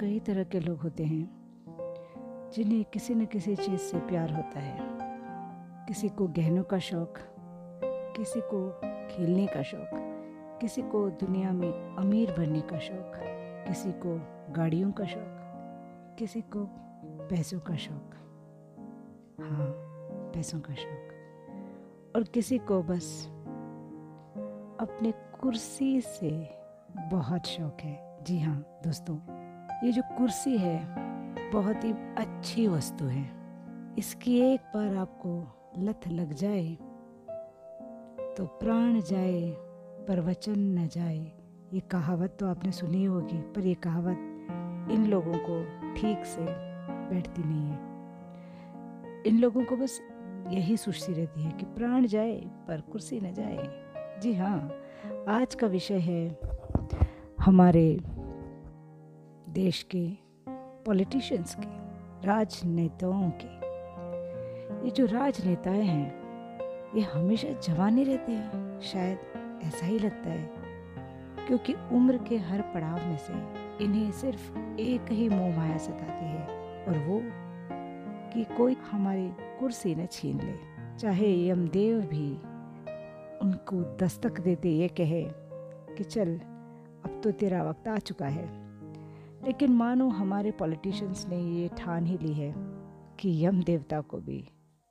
कई तरह के लोग होते हैं, जिन्हें किसी न किसी चीज़ से प्यार होता है। किसी को गहनों का शौक, किसी को खेलने का शौक, किसी को दुनिया में अमीर बनने का शौक, किसी को गाड़ियों का शौक, किसी को पैसों का शौक। हाँ पैसों का शौक। और किसी को बस अपने कुर्सी से बहुत शौक है। जी हाँ दोस्तों। ये जो कुर्सी है, बहुत ही अच्छी वस्तु है। इसकी एक बार आपको लत लग जाए तो प्राण जाए, पर वचन न जाए। ये कहावत तो आपने सुनी होगी, पर ये कहावत इन लोगों को ठीक से बैठती नहीं है। इन लोगों को बस यही सोचती रहती है कि प्राण जाए, पर कुर्सी न जाए। जी हाँ आज का विषय है हमारे देश के पॉलिटिशियंस के, राजनेताओं के। ये जो राजनेताएँ हैं, ये हमेशा जवान रहते हैं। शायद ऐसा ही लगता है, क्योंकि उम्र के हर पड़ाव में से इन्हें सिर्फ़ एक ही मोह माया सताती है, और वो कि कोई हमारी कुर्सी न छीन ले। चाहे यमदेव भी उनको दस्तक देते ये कहे कि चल, अब तो तेरा वक्त आ चुका है। लेकिन मानो हमारे पॉलिटिशियंस ने ये ठान ही ली है कि यम देवता को भी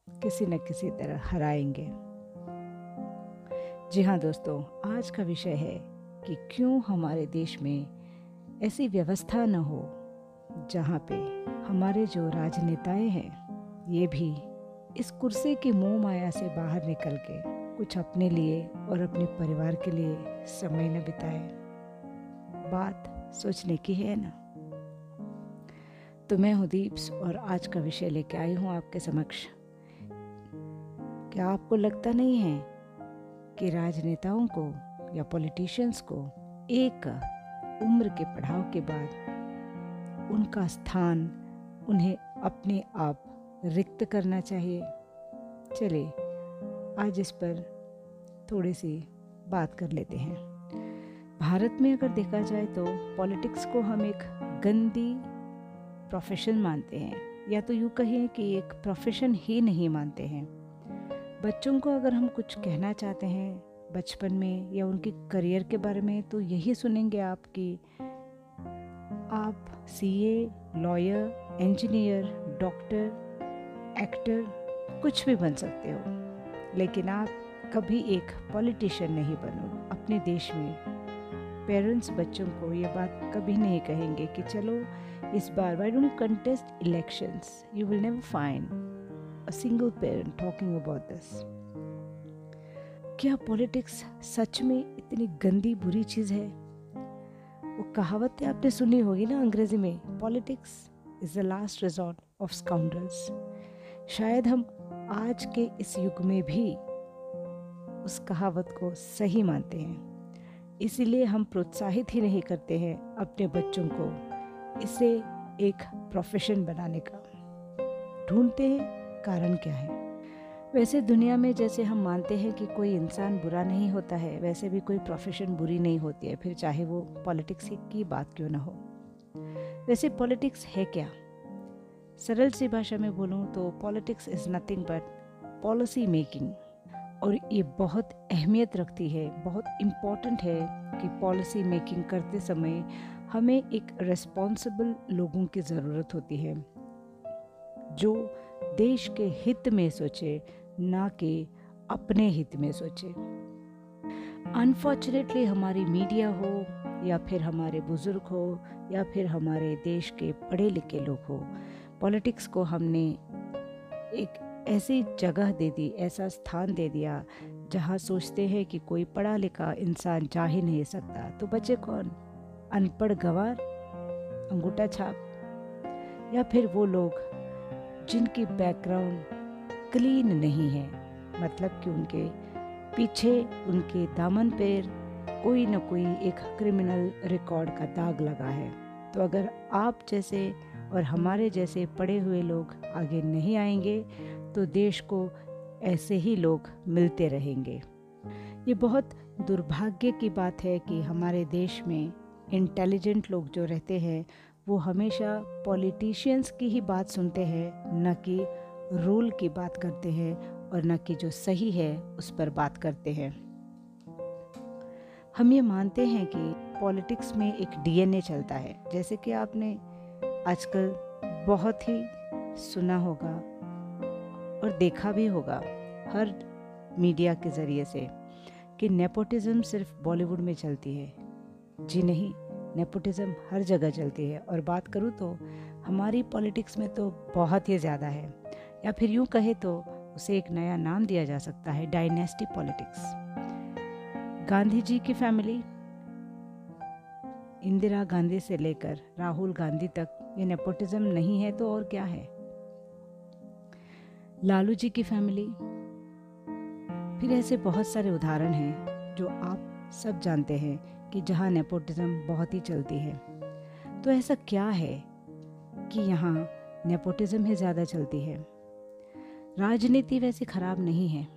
किसी न किसी तरह हराएँगे। जी हाँ दोस्तों, आज का विषय है कि क्यों हमारे देश में ऐसी व्यवस्था न हो जहाँ पे हमारे जो राजनेताएँ हैं, ये भी इस कुर्सी की मोह माया से बाहर निकल के कुछ अपने लिए और अपने परिवार के लिए समय न बिताए। बात सोचने की है ना। तो मैं हूँ दीप्स और आज का विषय लेके आई हूँ आपके समक्ष। क्या आपको लगता नहीं है कि राजनेताओं को या पॉलिटिशियंस को एक उम्र के पढ़ाव के बाद उनका स्थान, उन्हें अपने आप रिक्त करना चाहिए? चलिए, आज इस पर थोड़ी सी बात कर लेते हैं। भारत में अगर देखा जाए तो पॉलिटिक्स को हम एक गंदी प्रोफेशन मानते हैं या तो यूँ कहें कि एक प्रोफेशन ही नहीं मानते हैं। बच्चों को अगर हम कुछ कहना चाहते हैं बचपन में या उनके करियर के बारे में तो यही सुनेंगे आप कि आप CA, lawyer engineer doctor actor कुछ भी बन सकते हो लेकिन आप कभी एक पॉलिटिशियन नहीं बनो अपने देश में। पेरेंट्स बच्चों को ये बात कभी नहीं कहेंगे कि चलो, इस बार why don't contest elections you will never find a single parent talking about this क्या पॉलिटिक्स सच में इतनी गंदी बुरी चीज़ है? वो कहावत आपने सुनी होगी ना अंग्रेज़ी में politics is the last resort of scoundrels शायद हम आज के इस युग में भी उस कहावत को सही मानते हैं। इसीलिए हम प्रोत्साहित ही नहीं करते हैं अपने बच्चों को इसे एक प्रोफेशन बनाने का। ढूंढते हैं कारण क्या है। वैसे दुनिया में जैसे हम मानते हैं कि कोई इंसान बुरा नहीं होता है, वैसे भी कोई प्रोफेशन बुरी नहीं होती है, फिर चाहे वो पॉलिटिक्स की बात क्यों ना हो। वैसे पॉलिटिक्स है क्या? सरल सी भाषा में बोलूँ तो politics is nothing but policy making और ये बहुत अहमियत रखती है, बहुत इंपॉर्टेंट है कि पॉलिसी मेकिंग करते समय हमें एक रिस्पॉन्सिबल लोगों की ज़रूरत होती है, जो देश के हित में सोचे, ना कि अपने हित में सोचे। अनफॉर्चुनेटली हमारी मीडिया हो, या फिर हमारे बुज़ुर्ग हो, या फिर हमारे देश के पढ़े लिखे लोग हो पॉलिटिक्स को हमने एक ऐसी जगह दे दी, ऐसा स्थान दे दिया, जहाँ सोचते हैं कि कोई पढ़ा लिखा इंसान जा ही नहीं सकता। तो बचे कौन? अनपढ़ गवार? अंगूठा छाप? या फिर वो लोग, जिनकी बैकग्राउंड क्लीन नहीं है मतलब कि उनके पीछे, उनके दामन पर, कोई ना कोई एक क्रिमिनल रिकॉर्ड का दाग लगा है। तो अगर आप जैसे और हमारे जैसे पढ़े हुए लोग आगे नहीं आएँगे तो देश को ऐसे ही लोग मिलते रहेंगे। ये बहुत दुर्भाग्य की बात है कि हमारे देश में इंटेलिजेंट लोग जो रहते हैं, वो हमेशा पॉलिटिशियंस की ही बात सुनते हैं, न कि रूल की बात करते हैं और न कि जो सही है उस पर बात करते हैं। हम ये मानते हैं कि पॉलिटिक्स में एक डीएनए चलता है। जैसे कि आपने आजकल बहुत ही सुना होगा और देखा भी होगा हर मीडिया के ज़रिए से कि नेपोटिज्म सिर्फ़ बॉलीवुड में चलती है। जी नहीं नेपोटिज्म हर जगह चलती है। और बात करूँ तो हमारी पॉलिटिक्स में तो बहुत ही ज़्यादा है। या फिर यूँ कहे तो उसे एक नया नाम दिया जा सकता है डायनेस्टी पॉलिटिक्स गांधी जी की फैमिली इंदिरा गांधी से लेकर राहुल गांधी तक ये नेपोटिज्म नहीं है तो और क्या है? लालू जी की फैमिली फिर ऐसे बहुत सारे उदाहरण हैं जो आप सब जानते हैं कि जहाँ नेपोटिज्म बहुत ही चलती है। तो ऐसा क्या है कि यहाँ नेपोटिज्म ही ज़्यादा चलती है? राजनीति वैसे ख़राब नहीं है,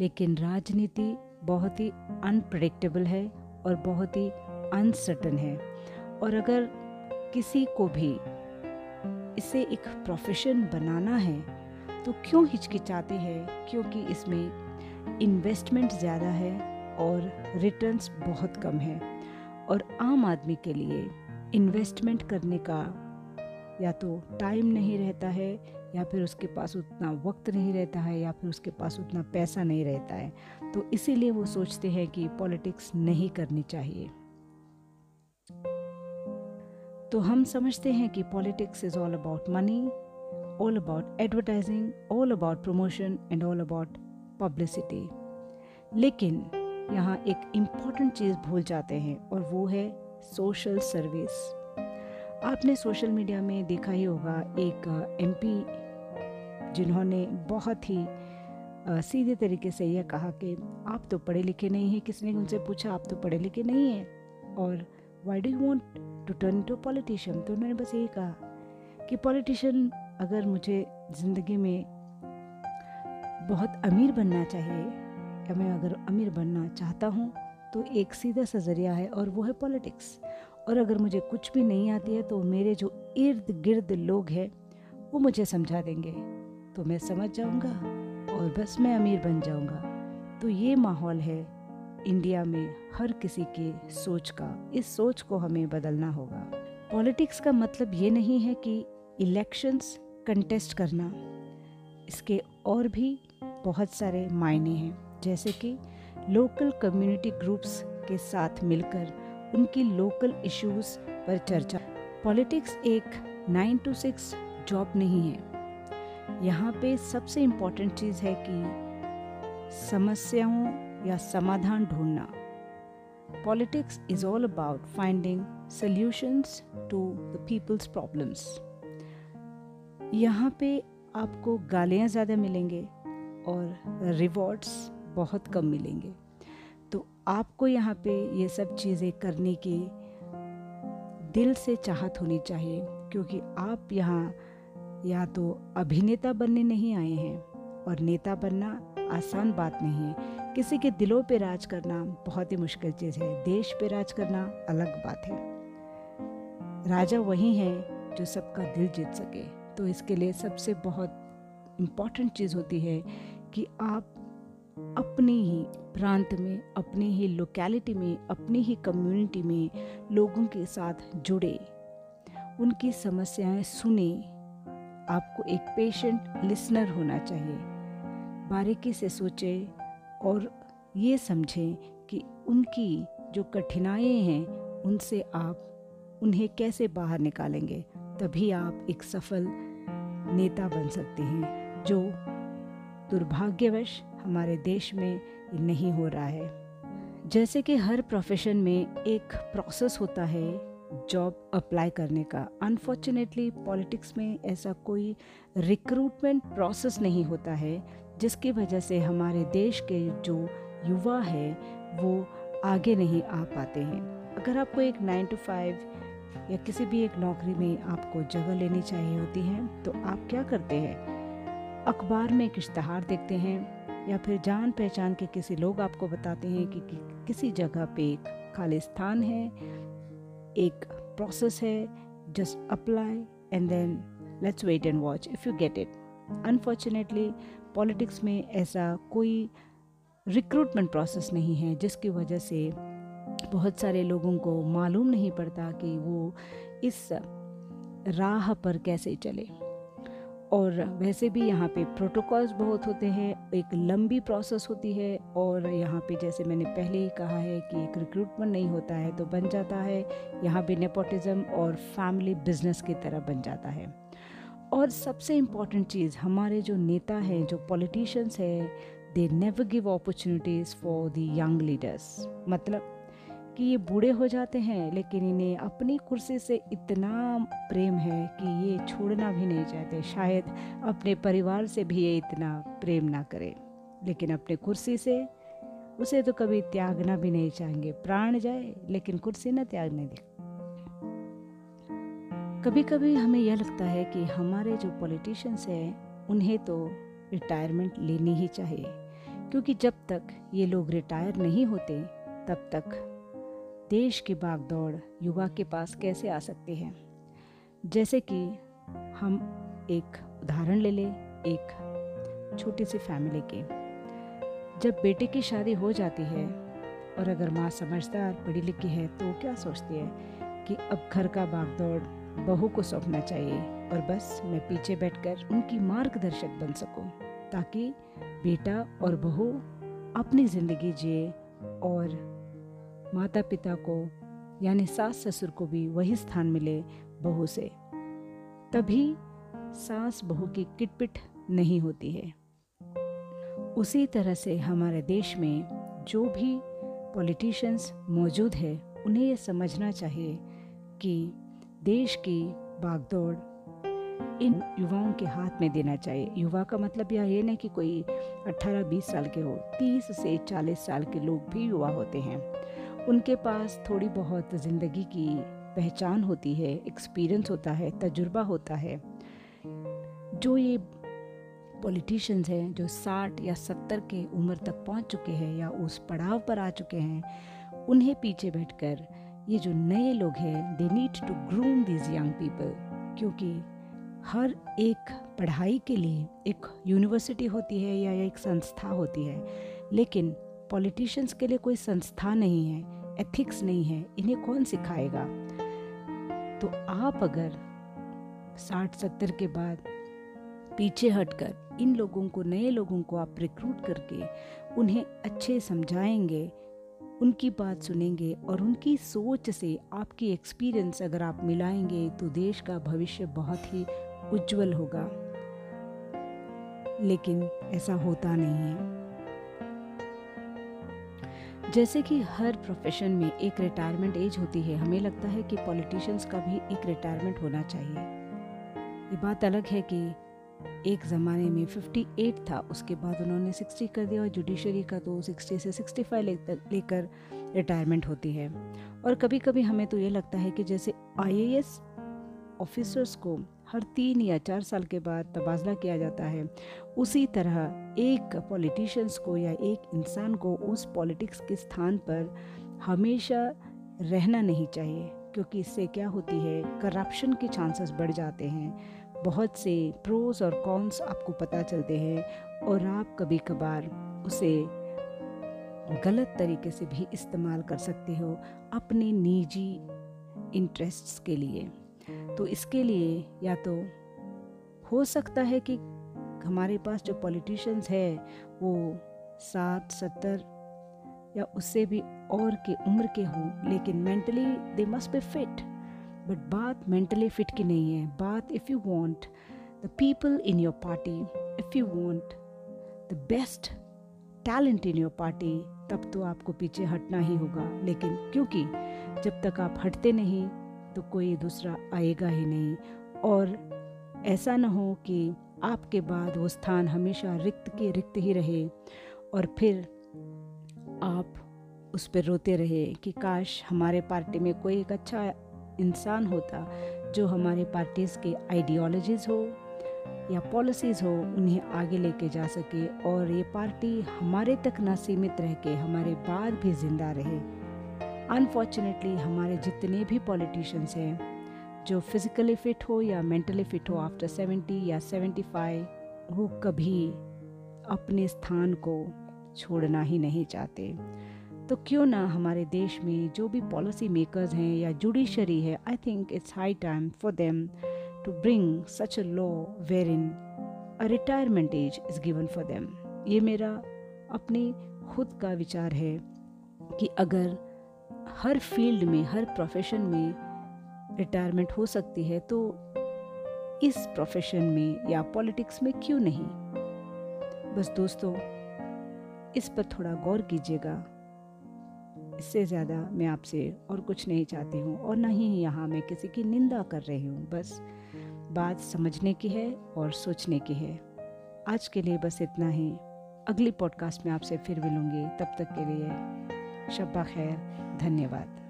लेकिन राजनीति बहुत ही अनप्रडिक्टेबल है और बहुत ही अनसर्टन है। और अगर किसी को भी इसे एक प्रोफेशन बनाना है तो क्यों हिचकिचाते हैं? क्योंकि इसमें इन्वेस्टमेंट ज़्यादा है और रिटर्न्स बहुत कम है। और आम आदमी के लिए इन्वेस्टमेंट करने का या तो टाइम नहीं रहता है, या फिर उसके पास उतना वक्त नहीं रहता है, या फिर उसके पास उतना पैसा नहीं रहता है। तो इसीलिए वो सोचते हैं कि पॉलिटिक्स नहीं करनी चाहिए। तो हम समझते हैं कि politics is all about money all about advertising all about promotion and all about publicity लेकिन यहाँ एक इंपॉर्टेंट चीज़ भूल जाते हैं, और वो है सोशल सर्विस आपने सोशल मीडिया में देखा ही होगा, एक एमपी जिन्होंने बहुत ही सीधे तरीके से यह कहा कि आप तो पढ़े लिखे नहीं हैं किसी ने उनसे पूछा, आप तो पढ़े लिखे नहीं हैं, और why do you want to turn to politician तो उन्होंने बस यही कहा कि पॉलिटिशियन अगर मुझे ज़िंदगी में बहुत अमीर बनना चाहिए, या मैं अगर अमीर बनना चाहता हूँ तो एक सीधा सा ज़रिया है और वो है पॉलिटिक्स। और अगर मुझे कुछ भी नहीं आती है तो मेरे जो इर्द गिर्द लोग हैं, वो मुझे समझा देंगे। तो मैं समझ जाऊँगा और बस मैं अमीर बन जाऊँगा। तो ये माहौल है इंडिया में हर किसी के सोच का। इस सोच को हमें बदलना होगा। पॉलिटिक्स का मतलब ये नहीं है कि इलेक्शंस कंटेस्ट करना, इसके और भी बहुत सारे मायने हैं। जैसे कि लोकल कम्युनिटी ग्रुप्स के साथ मिलकर उनकी लोकल इश्यूज़ पर चर्चा। पॉलिटिक्स एक नाइन टू सिक्स जॉब नहीं है। यहाँ पे सबसे इम्पोर्टेंट चीज़ है कि समस्याओं या समाधान ढूंढना। Politics is all about finding solutions to the people's problems यहाँ पे आपको गालियाँ ज़्यादा मिलेंगे और रिवॉर्ड्स बहुत कम मिलेंगे। तो आपको यहाँ पे ये सब चीज़ें करने की दिल से चाहत होनी चाहिए, क्योंकि आप यहाँ या तो अभिनेता बनने नहीं आए हैं और नेता बनना आसान बात नहीं है। किसी के दिलों पे राज करना बहुत ही मुश्किल चीज़ है, देश पे राज करना अलग बात है। राजा वही है जो सबका दिल जीत सके। तो इसके लिए सबसे बहुत इंपॉर्टेंट चीज़ होती है कि आप अपने ही प्रांत में, अपनी ही लोकेलिटी में, अपनी ही कम्युनिटी में लोगों के साथ जुड़े। उनकी समस्याएँ सुने। आपको एक पेशेंट लिसनर होना चाहिए। बारीकी से सोचें और ये समझें कि उनकी जो कठिनाइयाँ हैं, उनसे आप उन्हें कैसे बाहर निकालेंगे। तभी आप एक सफल नेता बन सकते हैं, जो दुर्भाग्यवश हमारे देश में नहीं हो रहा है। जैसे कि हर प्रोफेशन में एक प्रोसेस होता है जॉब अप्लाई करने का। अनफॉर्चुनेटली पॉलिटिक्स में ऐसा कोई रिक्रूटमेंट प्रोसेस नहीं होता है, जिसकी वजह से हमारे देश के जो युवा है, वो आगे नहीं आ पाते हैं। अगर आपको एक नाइन टू फाइव या किसी भी एक नौकरी में आपको जगह लेनी चाहिए होती है तो आप क्या करते हैं? अखबार में एक इश्तहार देखते हैं या फिर जान पहचान के किसी लोग आपको बताते हैं कि, कि किसी जगह पे एक खालिस्तान है एक प्रोसेस है just apply and then let's wait and watch if you get it unfortunately politics में ऐसा कोई रिक्रूटमेंट प्रोसेस नहीं है जिसकी वजह से बहुत सारे लोगों को मालूम नहीं पड़ता कि वो इस राह पर कैसे चले। और वैसे भी यहाँ पे प्रोटोकॉल्स बहुत होते हैं, एक लंबी प्रोसेस होती है और यहाँ पे जैसे मैंने पहले ही कहा है कि एक रिक्रूटमेंट नहीं होता है तो बन जाता है। यहाँ पे नेपोटिज्म और फैमिली बिज़नेस की तरह बन जाता है। और सबसे इंपॉर्टेंट चीज़, हमारे जो नेता हैं, जो पॉलिटिशियंस हैं they never give opportunities for the young leaders मतलब कि ये बूढ़े हो जाते हैं, लेकिन इन्हें अपनी कुर्सी से इतना प्रेम है कि ये छोड़ना भी नहीं चाहते। शायद अपने परिवार से भी ये इतना प्रेम ना करें। लेकिन अपने कुर्सी से, उसे तो कभी त्यागना भी नहीं चाहेंगे। प्राण जाए, लेकिन कुर्सी ना त्यागने दे। कभी कभी हमें यह लगता है कि हमारे जो पॉलिटिशियंस हैं, उन्हें तो रिटायरमेंट लेनी ही चाहिए। क्योंकि जब तक ये लोग रिटायर नहीं होते, तब तक देश की भागदौड़ युवा के पास कैसे आ सकती है? जैसे कि हम एक उदाहरण ले लें, एक छोटी सी फैमिली की। जब बेटे की शादी हो जाती है और अगर माँ समझदार, पढ़ी लिखी है तो क्या सोचती है कि अब घर का भागदौड़ बहू को सौंपना चाहिए और बस मैं पीछे बैठकर उनकी मार्गदर्शक बन सकूँ, ताकि बेटा और बहू अपनी ज़िंदगी जिए और माता पिता को, यानी सास ससुर को भी वही स्थान मिले बहू से। तभी सास बहू की किटपिट नहीं होती है। उसी तरह से हमारे देश में जो भी पॉलिटिशियंस मौजूद है, उन्हें यह समझना चाहिए कि देश की बागदौड़ इन युवाओं के हाथ में देना चाहिए। युवा का मतलब यह ये नहीं कि कोई 18-20 साल के हो 30 से 40 साल के लोग भी युवा होते हैं। उनके पास थोड़ी बहुत ज़िंदगी की पहचान होती है एक्सपीरियंस होता है, तजुर्बा होता है। जो ये पॉलिटिशियंस हैं, जो साठ या सत्तर के उम्र तक पहुँच चुके हैं या उस पड़ाव पर आ चुके हैं, उन्हें पीछे बैठकर ये जो नए लोग हैं they need to groom these young people क्योंकि हर एक पढ़ाई के लिए एक यूनिवर्सिटी होती है या एक संस्था होती है, लेकिन पॉलिटिशियंस के लिए कोई संस्था नहीं है। एथिक्स नहीं है, इन्हें कौन सिखाएगा? तो आप अगर साठ, सत्तर के बाद पीछे हटकर इन लोगों को, नए लोगों को आप रिक्रूट करके उन्हें अच्छे समझाएँगे, उनकी बात सुनेंगे और उनकी सोच से आपकी एक्सपीरियंस अगर आप मिलाएँगे तो देश का भविष्य बहुत ही उज्जवल होगा। लेकिन ऐसा होता नहीं है। जैसे कि हर प्रोफेशन में एक रिटायरमेंट एज होती है, हमें लगता है कि पॉलिटिशियंस का भी एक रिटायरमेंट होना चाहिए। ये बात अलग है कि एक ज़माने में 58 था, उसके बाद उन्होंने 60 कर दिया और जुडिशरी का तो 60 से 65 लेकर रिटायरमेंट होती है। और कभी कभी हमें तो ये लगता है कि जैसे आईएएस ऑफिसर्स को हर तीन या चार साल के बाद तबादला किया जाता है। उसी तरह एक पॉलिटिशियंस को या एक इंसान को उस पॉलिटिक्स के स्थान पर हमेशा रहना नहीं चाहिए, क्योंकि इससे क्या होती है करप्शन के चांसेस बढ़ जाते हैं। बहुत से प्रोज और कॉन्स आपको पता चलते हैं और आप कभी कभार उसे गलत तरीके से भी इस्तेमाल कर सकते हो अपने निजी इंटरेस्ट्स के लिए। तो इसके लिए या तो हो सकता है कि हमारे पास जो पॉलिटिशियंस है, वो साठ सत्तर या उससे भी और के उम्र के हों, लेकिन mentally they must be fit but बात मेंटली फिट की नहीं है। बात if you want the people in your party if you want the best talent in your party तब तो आपको पीछे हटना ही होगा। लेकिन क्योंकि जब तक आप हटते नहीं तो कोई दूसरा आएगा ही नहीं। और ऐसा न हो कि आपके बाद वो स्थान हमेशा रिक्त के रिक्त ही रहे और फिर आप उस पर रोते रहे कि काश हमारे पार्टी में कोई एक अच्छा इंसान होता जो हमारे पार्टीज़ के आइडियोलॉजीज़ हो या पॉलिसीज़ हो, उन्हें आगे लेके जा सके और ये पार्टी हमारे तक ना सीमित रह के हमारे बाद भी ज़िंदा रहे। अनफॉर्चुनेटली हमारे जितने भी पॉलिटिशियंस हैं, जो फिज़िकली फ़िट हो या मेंटली फ़िट हो आफ्टर सेवेंटी या सेवेंटी फाइव वो कभी अपने स्थान को छोड़ना ही नहीं चाहते। तो क्यों ना हमारे देश में जो भी पॉलिसी मेकर्स हैं या जुडिशरी है I think it's high time for them to bring such a law where in a retirement age is given for them ये मेरा अपनी खुद का विचार है कि अगर हर फ़ील्ड में, हर प्रोफेशन में रिटायरमेंट हो सकती है तो इस प्रोफेशन में या पॉलिटिक्स में क्यों नहीं? बस दोस्तों, इस पर थोड़ा गौर कीजिएगा। इससे ज़्यादा मैं आपसे और कुछ नहीं चाहती हूँ और ना ही यहाँ मैं किसी की निंदा कर रही हूँ। बस बात समझने की है और सोचने की है। आज के लिए बस इतना ही। अगली पॉडकास्ट में आपसे फिर मिलूँगी। तब तक के लिए शब्बा खैर। धन्यवाद।